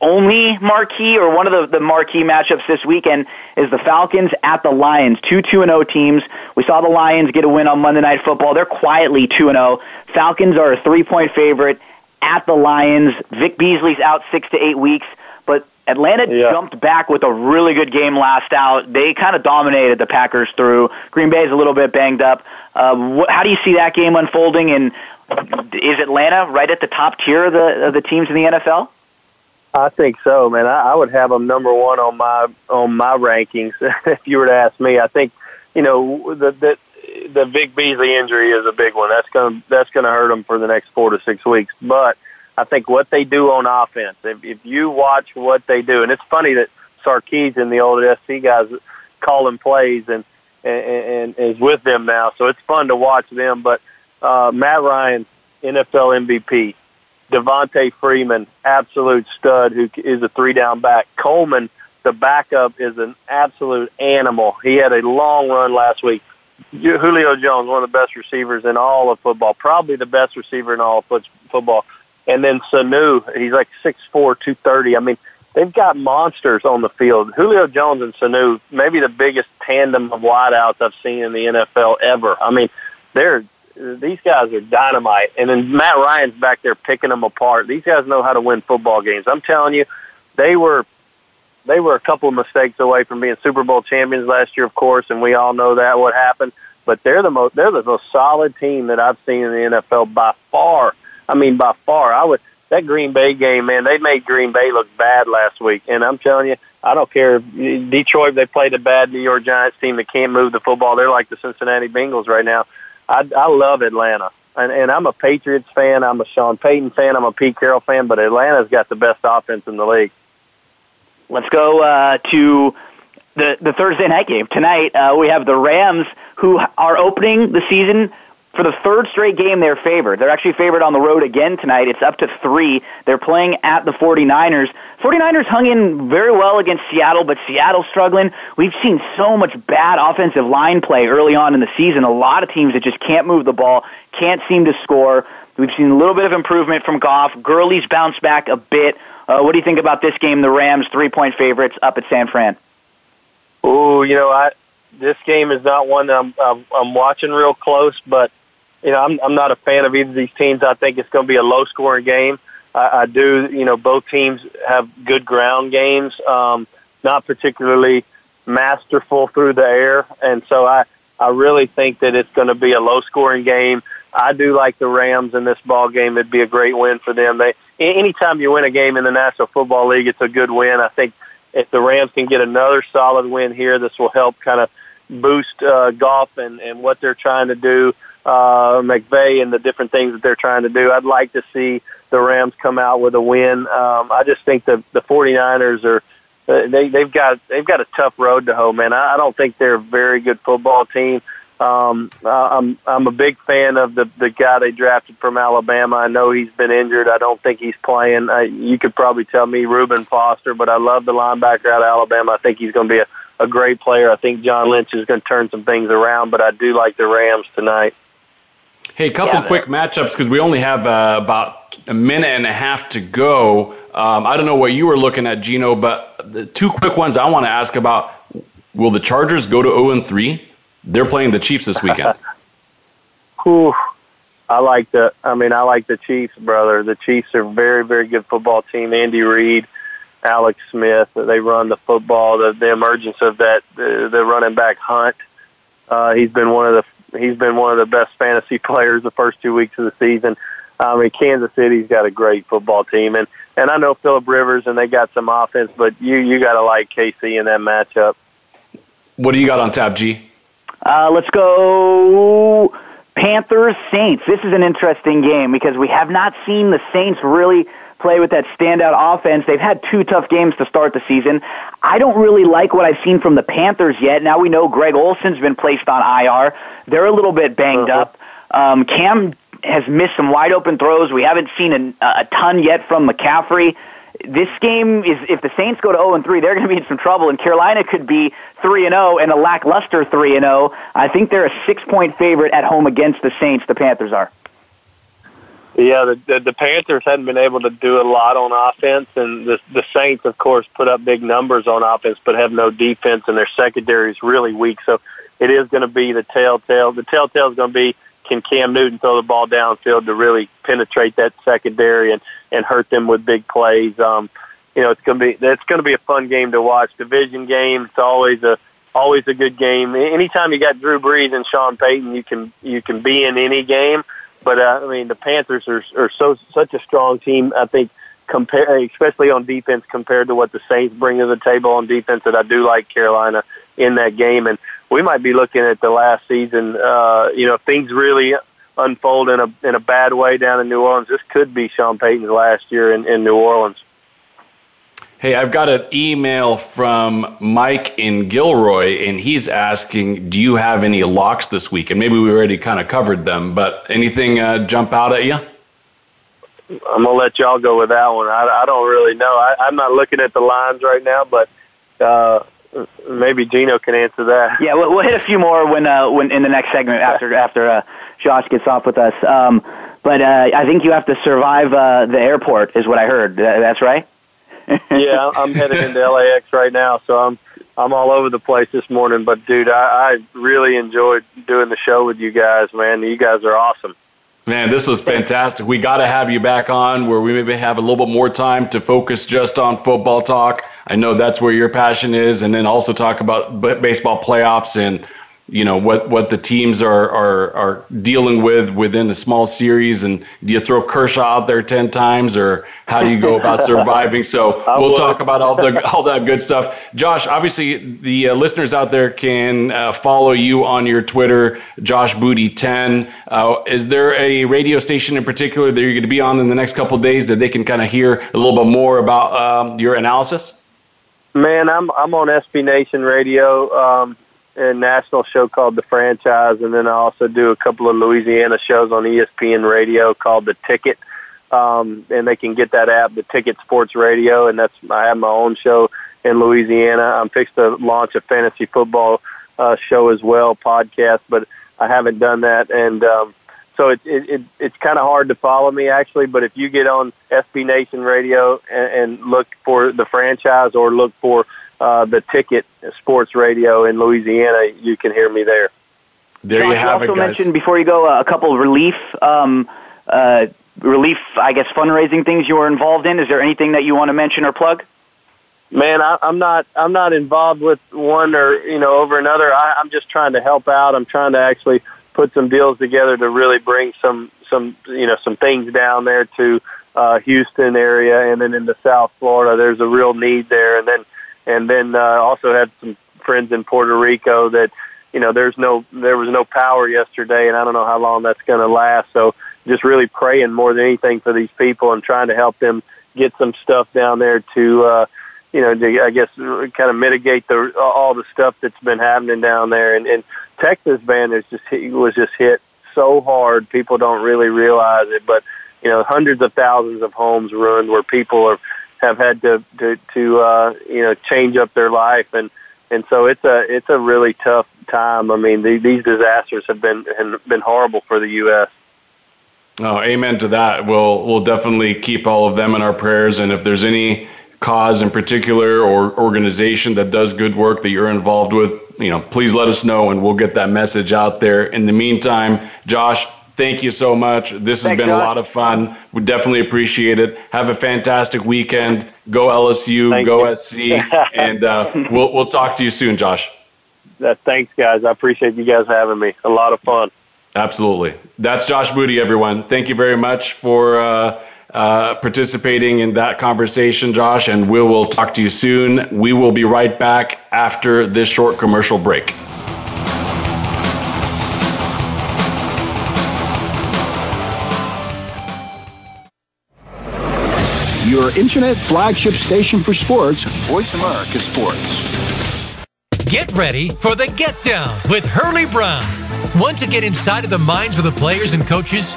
only marquee or one of the, the marquee matchups this weekend is the Falcons at the Lions. Two 2 0 teams. We saw the Lions get a win on Monday Night Football. They're quietly 2 0. Falcons are a three point favorite at the Lions. Vic Beasley's out six to eight weeks, but Atlanta yeah. jumped back with a really good game last out. They kind of dominated the Packers through. Green Bay is a little bit banged up. Uh, wh- how do you see that game unfolding? And is Atlanta right at the top tier of the, of the teams in the NFL? I think so, man. I, I would have them number one on my on my rankings if you were to ask me. I think, you know, the the the Vic Beasley injury is a big one. That's gonna that's gonna hurt them for the next four to six weeks. But I think what they do on offense, if if you watch what they do, and it's funny that Sarkisian, the old SC guys, calling plays and and, and is with them now, so it's fun to watch them. But uh, Matt Ryan, NFL MVP, Devonta Freeman, absolute stud, who is a three down back. Coleman, the backup, is an absolute animal. He had a long run last week. Julio Jones, one of the best receivers in all of football, probably the best receiver in all of football. And then Sanu, he's like six four, two thirty. I mean, they've got monsters on the field. Julio Jones and Sanu, maybe the biggest tandem of wideouts I've seen in the NFL ever. I mean, they're these guys are dynamite. And then Matt Ryan's back there picking them apart. These guys know how to win football games. I'm telling you, they were they were a couple of mistakes away from being Super Bowl champions last year, of course, and we all know that what happened. But they're the most they're the most solid team that I've seen in the NFL by far. I mean, by far. I would that Green Bay game, man. They made Green Bay look bad last week, and I'm telling you, I don't care. Detroit, they played a bad New York Giants team that can't move the football. They're like the Cincinnati Bengals right now. I, I love Atlanta. And, and I'm a Patriots fan. I'm a Sean Payton fan. I'm a Pete Carroll fan. But Atlanta's got the best offense in the league. Let's go uh, to the the Thursday night game tonight. Uh, we have the Rams who are opening the season for the third straight game, they're favored. They're actually favored on the road again tonight. It's up to three. They're playing at the 49ers. 49ers hung in very well against Seattle, but Seattle's struggling. We've seen so much bad offensive line play early on in the season. A lot of teams that just can't move the ball, can't seem to score. We've seen a little bit of improvement from Goff. Gurley's bounced back a bit. Uh, what do you think about this game? The Rams, three-point favorites up at San Fran. Oh, you know, I this game is not one that I'm, I'm I'm watching real close, but you know, I'm, I'm not a fan of either of these teams. I think it's going to be a low scoring game. I, I do, you know, both teams have good ground games, um, not particularly masterful through the air. And so I, I really think that it's going to be a low scoring game. I do like the Rams in this ball game. It'd be a great win for them. They, anytime you win a game in the National Football League, it's a good win. I think if the Rams can get another solid win here, this will help kind of boost uh, Goff and, and what they're trying to do uh, McVay and the different things that they're trying to do. I'd like to see the Rams come out with a win. Um, I just think the the 49ers are uh, they they've got they've got a tough road to hoe, man. I, I don't think they're a very good football team. Um, I'm I'm a big fan of the the guy they drafted from Alabama. I know he's been injured. I don't think he's playing. I, you could probably tell me Reuben Foster, but I love the linebacker out of Alabama. I think he's going to be a, a great player. I think John Lynch is going to turn some things around, but I do like the Rams tonight. Hey, a couple yeah, quick matchups because we only have uh, about a minute and a half to go. Um, I don't know what you were looking at, Gino, but the two quick ones I want to ask about: Will the Chargers go to zero and three? They're playing the Chiefs this weekend. Whew. I like the. I mean, I like the Chiefs, brother. The Chiefs are a very, very good football team. Andy Reid, Alex Smith. They run the football. The, the emergence of that, the, the running back Hunt. Uh, he's been one of the he's been one of the best fantasy players the first two weeks of the season. I mean, Kansas City's got a great football team, and and I know Philip Rivers, and they got some offense, but you you got to like KC in that matchup. What do you got on tap, G? Uh, let's go Panthers Saints. This is an interesting game because we have not seen the Saints really play with that standout offense. They've had two tough games to start the season. I don't really like what I've seen from the Panthers yet. Now we know Greg Olsen's been placed on IR. They're a little bit banged uh-huh. up. Um, Cam has missed some wide open throws. We haven't seen a, a ton yet from McCaffrey. This game is if the Saints go to 0 and 3, they're going to be in some trouble, and Carolina could be 3 and 0 and a lackluster 3 and 0. I think they're a six point favorite at home against the Saints. The Panthers are. Yeah, the, the the Panthers hadn't been able to do a lot on offense, and the the Saints, of course, put up big numbers on offense, but have no defense, and their secondary is really weak. So it is going to be the telltale. The telltale is going to be can Cam Newton throw the ball downfield to really penetrate that secondary and and hurt them with big plays. Um, you know, it's going to be it's going to be a fun game to watch. Division game, it's always a always a good game. Anytime you got Drew Brees and Sean Payton, you can you can be in any game. But uh, I mean, the Panthers are are so such a strong team. I think compare, especially on defense, compared to what the Saints bring to the table on defense. That I do like Carolina in that game, and we might be looking at the last season. Uh, you know, if things really unfold in a in a bad way down in New Orleans, this could be Sean Payton's last year in, in New Orleans. Hey, I've got an email from Mike in Gilroy, and he's asking, "Do you have any locks this week?" And maybe we already kind of covered them, but anything uh, jump out at you? I'm gonna let y'all go with that one. I, I don't really know. I, I'm not looking at the lines right now, but uh, maybe Gino can answer that. Yeah, we'll, we'll hit a few more when uh, when in the next segment after after uh, Josh gets off with us. Um, but uh, I think you have to survive uh, the airport, is what I heard. That's right yeah, I'm headed into LAX right now, so I'm I'm all over the place this morning. But dude, I, I really enjoyed doing the show with you guys, man. You guys are awesome. Man, this was fantastic. We got to have you back on where we maybe have a little bit more time to focus just on football talk. I know that's where your passion is, and then also talk about baseball playoffs and you know what what the teams are are are dealing with within a small series and do you throw Kershaw out there 10 times or how do you go about surviving? So we'll talk about all the all that good stuff. Josh obviously the uh, listeners out there can uh, follow you on your Twitter Josh Booty 10 uh, is there a radio station in particular that you're going to be on in the next couple days that they can kind of hear a little bit more about um, your analysis? Man, I'm I'm on SB Nation Radio. Um, a national show called The Franchise, and then I also do a couple of Louisiana shows on ESPN Radio called The Ticket. Um, and they can get that app, The Ticket Sports Radio, and that's I have my own show in Louisiana. I'm fixed to launch a fantasy football uh, show as well, podcast, but I haven't done that, and um, so it, it, it it's kind of hard to follow me actually. But if you get on SB Nation Radio and, and look for the franchise or look for uh, the ticket sports radio in Louisiana, you can hear me there. There you have you also it, guys. mentioned before you go uh, a couple of relief, um, uh, relief, I guess, fundraising things you were involved in. Is there anything that you want to mention or plug? Man, I, I'm not. I'm not involved with one or you know over another. I, I'm just trying to help out. I'm trying to actually put some deals together to really bring some some you know some things down there to uh, Houston area and then in the South Florida. There's a real need there, and then and then uh, also had some friends in Puerto Rico that you know there's no there was no power yesterday, and I don't know how long that's going to last. So just really praying more than anything for these people and trying to help them get some stuff down there to uh, you know to, I guess kind of mitigate the all the stuff that's been happening down there. And, and Texas man is just was just hit so hard. People don't really realize it, but you know hundreds of thousands of homes ruined where people are have had to to, to uh, you know change up their life and and so it's a it's a really tough time. I mean, the, these disasters have been have been horrible for the U.S. Oh, amen to that. We'll we'll definitely keep all of them in our prayers, and if there's any cause in particular or organization that does good work that you're involved with, you know, please let us know, and we'll get that message out there. In the meantime, Josh, thank you so much. This has been a lot of fun. We definitely appreciate it. Have a fantastic weekend. Go LSU, Thank go you. SC, and uh, we'll we'll talk to you soon, Josh. Uh, thanks, guys. I appreciate you guys having me. A lot of fun. Absolutely. That's Josh Booty, everyone. Thank you very much for uh, uh, participating in that conversation, Josh, and we will talk to you soon. We will be right back after this short commercial break. Internet flagship station for sports, Voice America Sports. Get ready for the Get Down with Hurley Brown. Want to get inside of the minds of the players and coaches?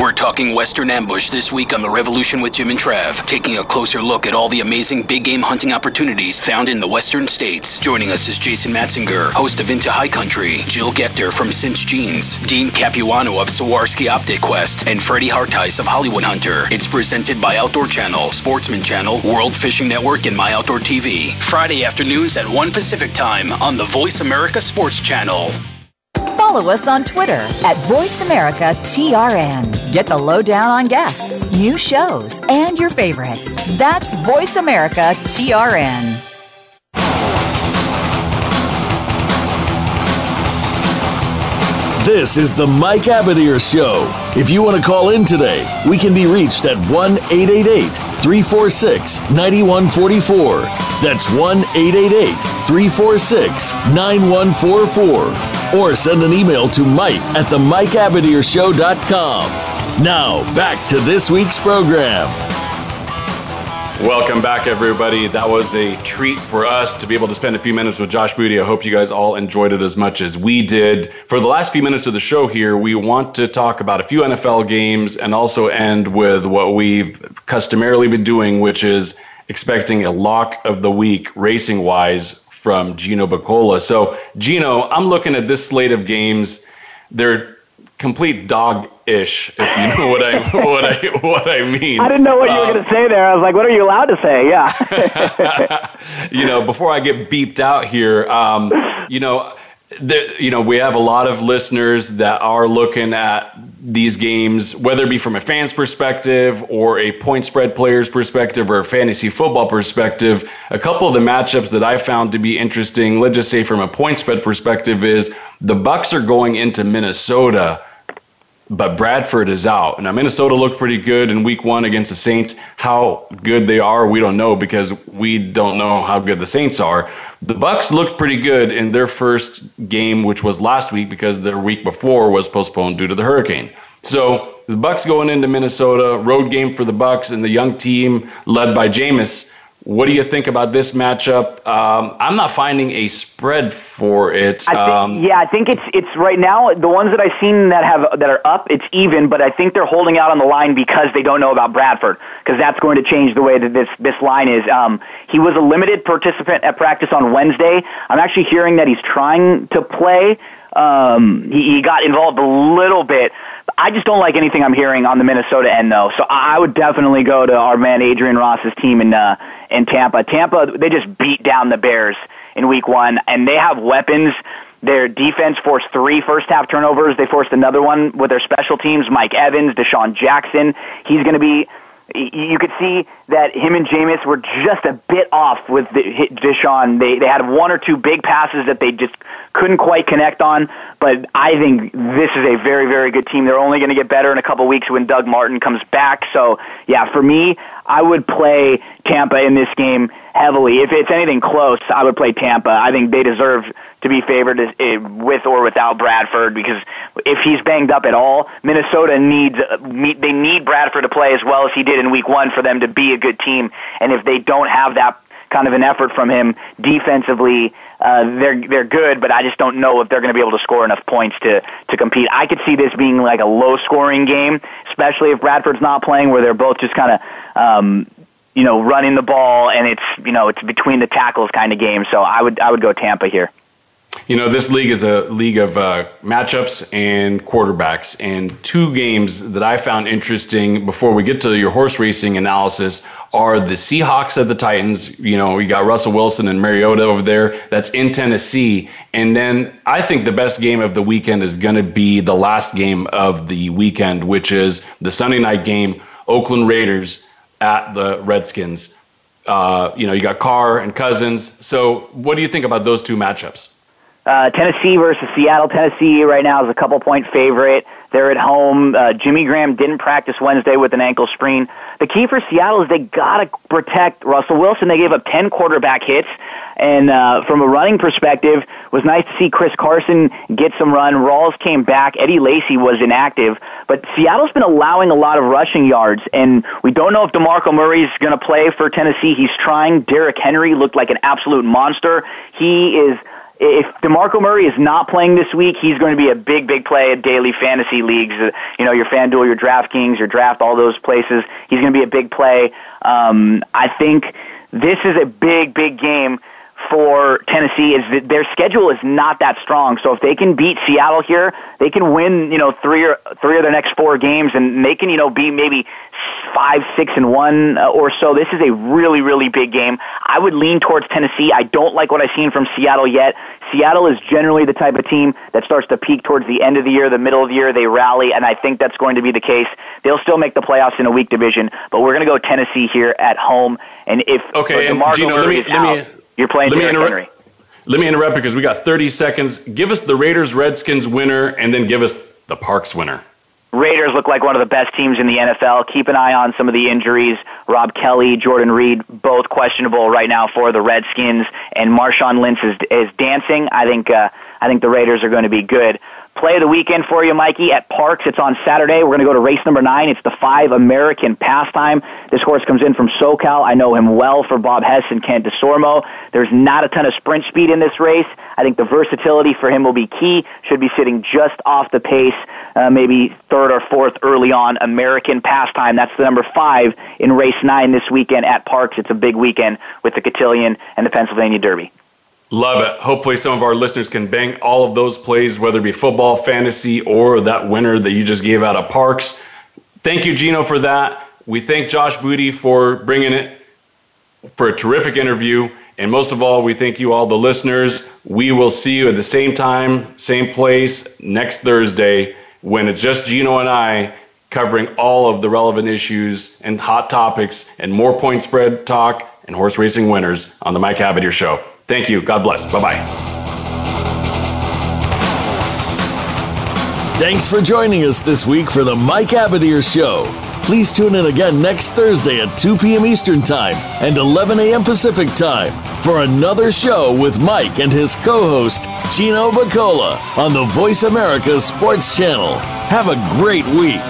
We're talking Western Ambush this week on The Revolution with Jim and Trav, taking a closer look at all the amazing big game hunting opportunities found in the Western states. Joining us is Jason Matzinger, host of Into High Country, Jill Gechter from Cinch Jeans, Dean Capuano of Swarovski Optic Quest, and Freddie Hartice of Hollywood Hunter. It's presented by Outdoor Channel, Sportsman Channel, World Fishing Network, and My Outdoor TV. Friday afternoons at 1 Pacific Time on the Voice America Sports Channel. Follow us on Twitter at VoiceAmericaTRN. Get the lowdown on guests, new shows, and your favorites. That's VoiceAmericaTRN. This is the Mike Abadir Show. If you want to call in today, we can be reached at 1 888 346 9144. That's 1 888 346 9144. Or send an email to Mike at the MikeAbadirShow.com. Now, back to this week's program. Welcome back, everybody. That was a treat for us to be able to spend a few minutes with Josh Booty. I hope you guys all enjoyed it as much as we did. For the last few minutes of the show here, we want to talk about a few NFL games and also end with what we've customarily been doing, which is expecting a lock of the week racing wise from Gino Buccola. So, Gino, I'm looking at this slate of games. They're complete dog ish, if you know what I what I what I mean. I didn't know what you were Um, going to say there. I was like, what are you allowed to say? Yeah. you know, before I get beeped out here, um, you know, there, you know, we have a lot of listeners that are looking at these games, whether it be from a fan's perspective or a point spread player's perspective or a fantasy football perspective. A couple of the matchups that I found to be interesting, let's just say from a point spread perspective, is the Bucks are going into Minnesota but Bradford is out. Now Minnesota looked pretty good in week one against the Saints. How good they are, we don't know because we don't know how good the Saints are. The Bucks looked pretty good in their first game, which was last week because their week before was postponed due to the hurricane. So the Bucks going into Minnesota, road game for the Bucks and the young team led by Jameis. What do you think about this matchup? Um, I'm not finding a spread for it. I think, Um, yeah, I think it's it's right now the ones that I've seen that have that are up, it's even, but I think they're holding out on the line because they don't know about Bradford because that's going to change the way that this this line is. Um, he was a limited participant at practice on Wednesday. I'm actually hearing that he's trying to play. Um, he, he got involved a little bit. I just don't like anything I'm hearing on the Minnesota end, though. So I would definitely go to our man Adrian Ross's team in uh, in Tampa. Tampa, they just beat down the Bears in Week One, and they have weapons. Their defense forced three first half turnovers. They forced another one with their special teams. Mike Evans, DeSean Jackson. He's going to be. You could see that him and Jameis were just a bit off with the, hit DeSean. They they had one or two big passes that they just couldn't quite connect on. But I think this is a very very good team. They're only going to get better in a couple weeks when Doug Martin comes back. So yeah, for me, I would play Tampa in this game heavily. If it's anything close, I would play Tampa. I think they deserve to be favored eh, with or without Bradford because if he's banged up at all, Minnesota needs they need Bradford to play as well as he did in Week One for them to be a good team. And if they don't have that kind of an effort from him defensively, uh, they're they're good, but I just don't know if they're going to be able to score enough points to to compete. I could see this being like a low scoring game, especially if Bradford's not playing, where they're both just kind of. Um, you know, running the ball, and it's you know it's between the tackles kind of game. So I would I would go Tampa here. You know, this league is a league of uh, matchups and quarterbacks. And two games that I found interesting before we get to your horse racing analysis are the Seahawks at the Titans. You know, we got Russell Wilson and Mariota over there. That's in Tennessee. And then I think the best game of the weekend is going to be the last game of the weekend, which is the Sunday night game, Oakland Raiders at the Redskins. Uh, you know, you got Carr and Cousins. So, what do you think about those two matchups? Uh, Tennessee versus Seattle. Tennessee right now is a couple point favorite. They're at home. Uh, Jimmy Graham didn't practice Wednesday with an ankle sprain. The key for Seattle is they got to protect Russell Wilson. They gave up 10 quarterback hits. And uh, from a running perspective, was nice to see Chris Carson get some run. Rawls came back. Eddie Lacy was inactive. But Seattle's been allowing a lot of rushing yards. And we don't know if DeMarco Murray is going to play for Tennessee. He's trying. Derrick Henry looked like an absolute monster. He is if DeMarco Murray is not playing this week, he's going to be a big, big play at daily fantasy leagues. Uh, you know, your FanDuel, your DraftKings, your Draft, all those places. He's going to be a big play. Um, I think this is a big, big game for Tennessee is that their schedule is not that strong. So if they can beat Seattle here, they can win, you know, three or three of their next four games, and they can, you know, be maybe five, six, and one uh, or so. This is a really, really big game. I would lean towards Tennessee. I don't like what I've seen from Seattle yet. Seattle is generally the type of team that starts to peak towards the end of the year, the middle of the year. They rally, and I think that's going to be the case. They'll still make the playoffs in a weak division, but we're going to go Tennessee here at home. And if okay, and Gino, let me, let me you're playing let me interrupt, Henry. Let me interrupt because we got 30 seconds. Give us the Raiders Redskins winner and then give us the Parx winner. Raiders look like one of the best teams in the NFL. Keep an eye on some of the injuries. Rob Kelley, Jordan Reed, both questionable right now for the Redskins, and Marshawn Lynch is, is dancing. I think uh, I think the Raiders are going to be good play of the weekend for you, Mikey, at Parx. It's on Saturday. We're going to go to race number nine. It's the five American pastime. This horse comes in from SoCal. I know him well for Bob Hess and Kent Desormeaux. There's not a ton of sprint speed in this race. I think the versatility for him will be key. Should be sitting just off the pace, uh, maybe third or fourth early on. American pastime. That's the number five in race nine this weekend at Parx. It's a big weekend with the Cotillion and the Pennsylvania Derby. Love it. Hopefully, some of our listeners can bang all of those plays, whether it be football, fantasy, or that winner that you just gave out of Parx. Thank you, Gino, for that. We thank Josh Booty for bringing it for a terrific interview. And most of all, we thank you all, the listeners. We will see you at the same time, same place next Thursday when it's just Gino and I covering all of the relevant issues and hot topics and more point spread talk and horse racing winners on the Mike Abadir Show. Thank you. God bless. Bye bye. Thanks for joining us this week for the Mike Abadir Show. Please tune in again next Thursday at 2 p.m. Eastern Time and 11 a.m. Pacific Time for another show with Mike and his co host, Gino Buccola, on the Voice America Sports Channel. Have a great week.